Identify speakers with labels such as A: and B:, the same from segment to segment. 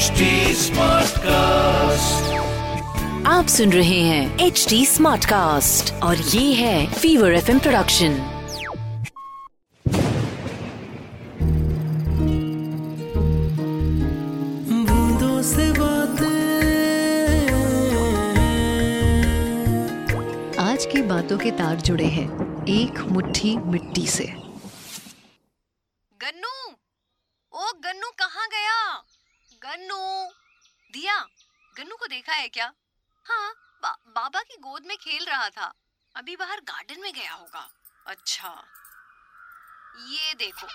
A: HD Smartcast.
B: आप सुन रहे हैं एच डी स्मार्ट कास्ट और ये है फीवर एफएम प्रोडक्शन
C: बूंदों से
D: आज की बातों के तार जुड़े हैं एक मुट्ठी मिट्टी से।
E: गन्नू ओ गन्नू कहाँ गया? गन्नू। दिया गन्नू को देखा है क्या? हाँ बा, बाबा की गोद में खेल रहा था। अभी बाहर गार्डन में गया होगा। अच्छा। ये देखो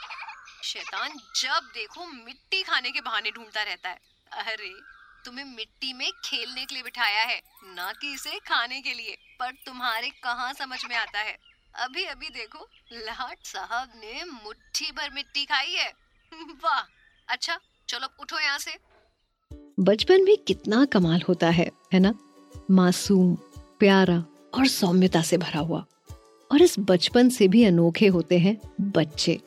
E: शैतान जब देखो मिट्टी खाने के बहाने ढूंढता रहता है। अरे तुम्हें मिट्टी में खेलने के लिए बिठाया है ना कि इसे खाने के लिए। पर तुम्हारे कहाँ समझ में आता है? अभी अभी देखो लाट साहब ने मुट्ठी भर मिट्टी खाई है। वाह! अच्छा चलो उठो यहाँ से।
D: बचपन में कितना कमाल होता है है ना? मासूम, प्यारा और सौम्यता से भरा हुआ। और इस बचपन से भी अनोखे होते हैं बच्चे।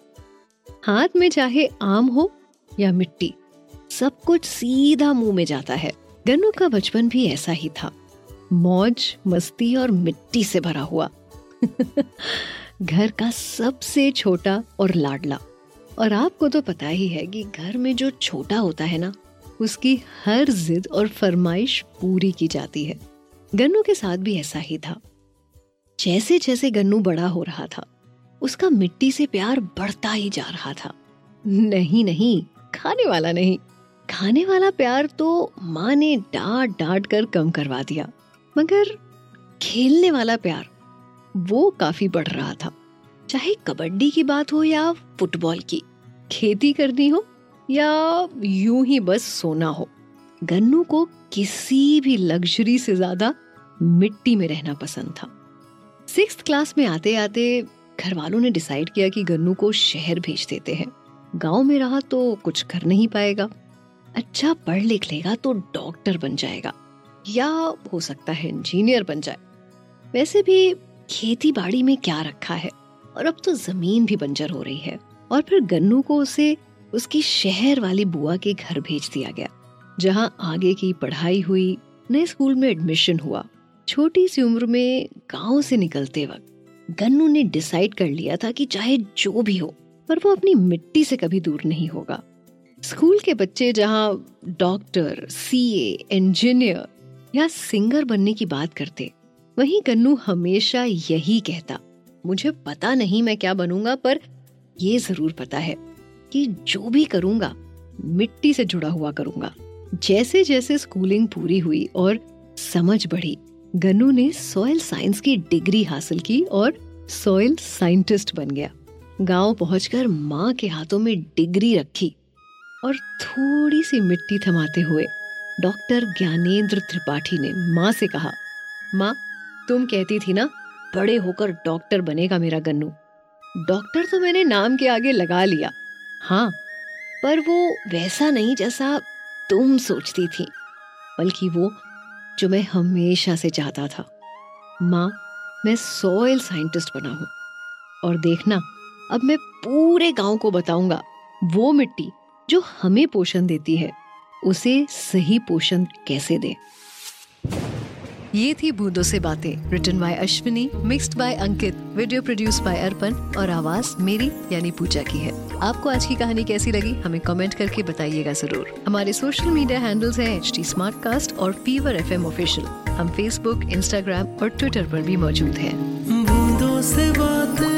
D: हाथ में चाहे आम हो या मिट्टी, सब कुछ सीधा मुँह में जाता है। गन्नू का बचपन भी ऐसा ही था। मौज, मस्ती और मिट्टी से भरा हुआ। घर का सबसे छोटा और लाडला। और आपको तो पता ही है कि घर में जो छोटा होता है ना, उसकी हर जिद और फरमाइश पूरी की जाती है। गन्नू के साथ भी ऐसा ही था। जैसे जैसे गन्नू बड़ा हो रहा था, उसका मिट्टी से प्यार बढ़ता ही जा रहा था। नहीं नहीं, खाने वाला नहीं। खाने वाला प्यार तो माँ ने डांट डांट कर कम करवा दिया, मगर खेलने वाला प्यार, वो काफ़ी बढ़ रहा था। चाहे कबड्डी की बात हो या फुटबॉल की, खेती करनी हो या यूँ ही बस सोना हो, गन्नू को किसी भी लग्जरी से ज़्यादा मिट्टी में रहना पसंद था। सिक्स क्लास में आते आते घर वालों ने डिसाइड किया कि गन्नू को शहर भेज देते हैं। गाँव में रहा तो कुछ कर नहीं पाएगा। अच्छा पढ़ लिख लेगा तो डॉक्टर बन जाएगा, या हो सकता है इंजीनियर बन जाए। वैसे भी खेती बाड़ी में क्या रखा है? और अब तो ज़मीन भी बंजर हो रही है। और फिर गन्नू को उसे उसकी शहर वाली बुआ के घर भेज दिया गया, जहाँ आगे की पढ़ाई हुई, नए स्कूल में एडमिशन हुआ। छोटी सी उम्र में गाँव से निकलते वक्त गन्नू ने डिसाइड कर लिया था कि चाहे जो भी हो, पर वो अपनी मिट्टी से कभी दूर नहीं होगा। स्कूल के बच्चे जहाँ डॉक्टर सीए इंजीनियर या सिंगर बनने की बात करते, वहीं गन्नू हमेशा यही कहता मुझे पता नहीं मैं क्या बनूँगा, पर ये ज़रूर पता है कि जो भी करूँगा, मिट्टी से जुड़ा हुआ करूँगा। जैसे जैसे स्कूलिंग पूरी हुई और समझ बढ़ी, गन्नू ने सॉइल साइंस की डिग्री हासिल की और सॉइल साइंटिस्ट बन गया। गाँव पहुंचकर माँ के हाथों में डिग्री रखी और थोड़ी सी मिट्टी थमाते हुए डॉक्टर ज्ञानेंद्र त्रिपाठी ने माँ से कहा, माँ, तुम कहती थी ना बड़े होकर डॉक्टर बनेगा मेरा गन्नू। डॉक्टर तो मैंने नाम के आगे लगा लिया। हाँ पर वो वैसा नहीं जैसा तुम सोचती थी, बल्कि वो जो मैं हमेशा से चाहता था। माँ, मैं सॉइल साइंटिस्ट बना हूँ। और देखना, अब मैं पूरे गाँव को बताऊँगा, वो मिट्टी जो हमें पोषण देती है, उसे सही पोषण कैसे दें? ये थी बूंदों से बातें written by Ashwini mixed by Ankit video produce by Arpan, और आवाज़ मेरी, यानी पूजा की है। आपको आज की कहानी कैसी लगी, हमें कमेंट करके बताइएगा ज़रूर। हमारे सोशल मीडिया हैंडल्स हैं एच टी और फीवर एफ़ एम ऑफिशियल हम फेसबुक इंस्टाग्राम और ट्विटर पर भी मौजूद हैं।
C: बूंदों से बातें।